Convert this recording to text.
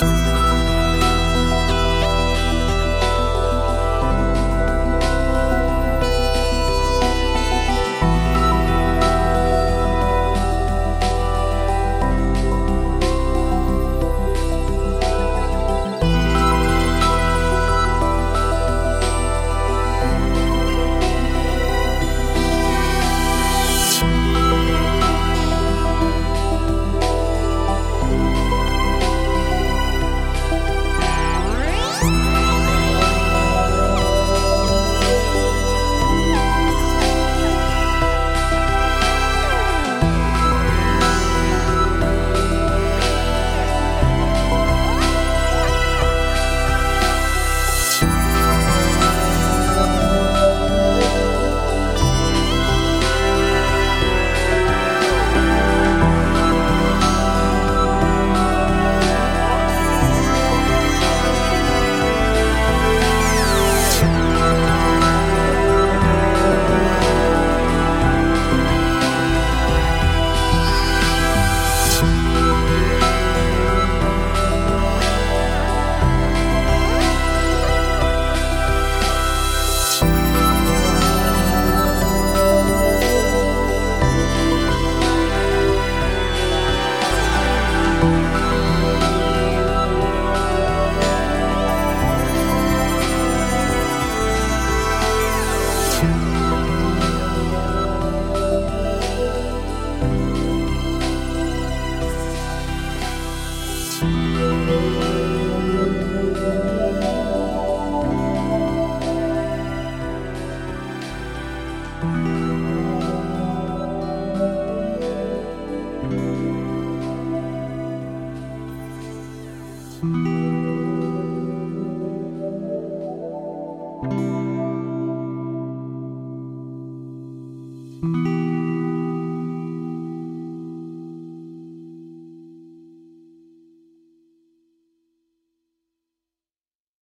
Peace. thank mm -hmm. you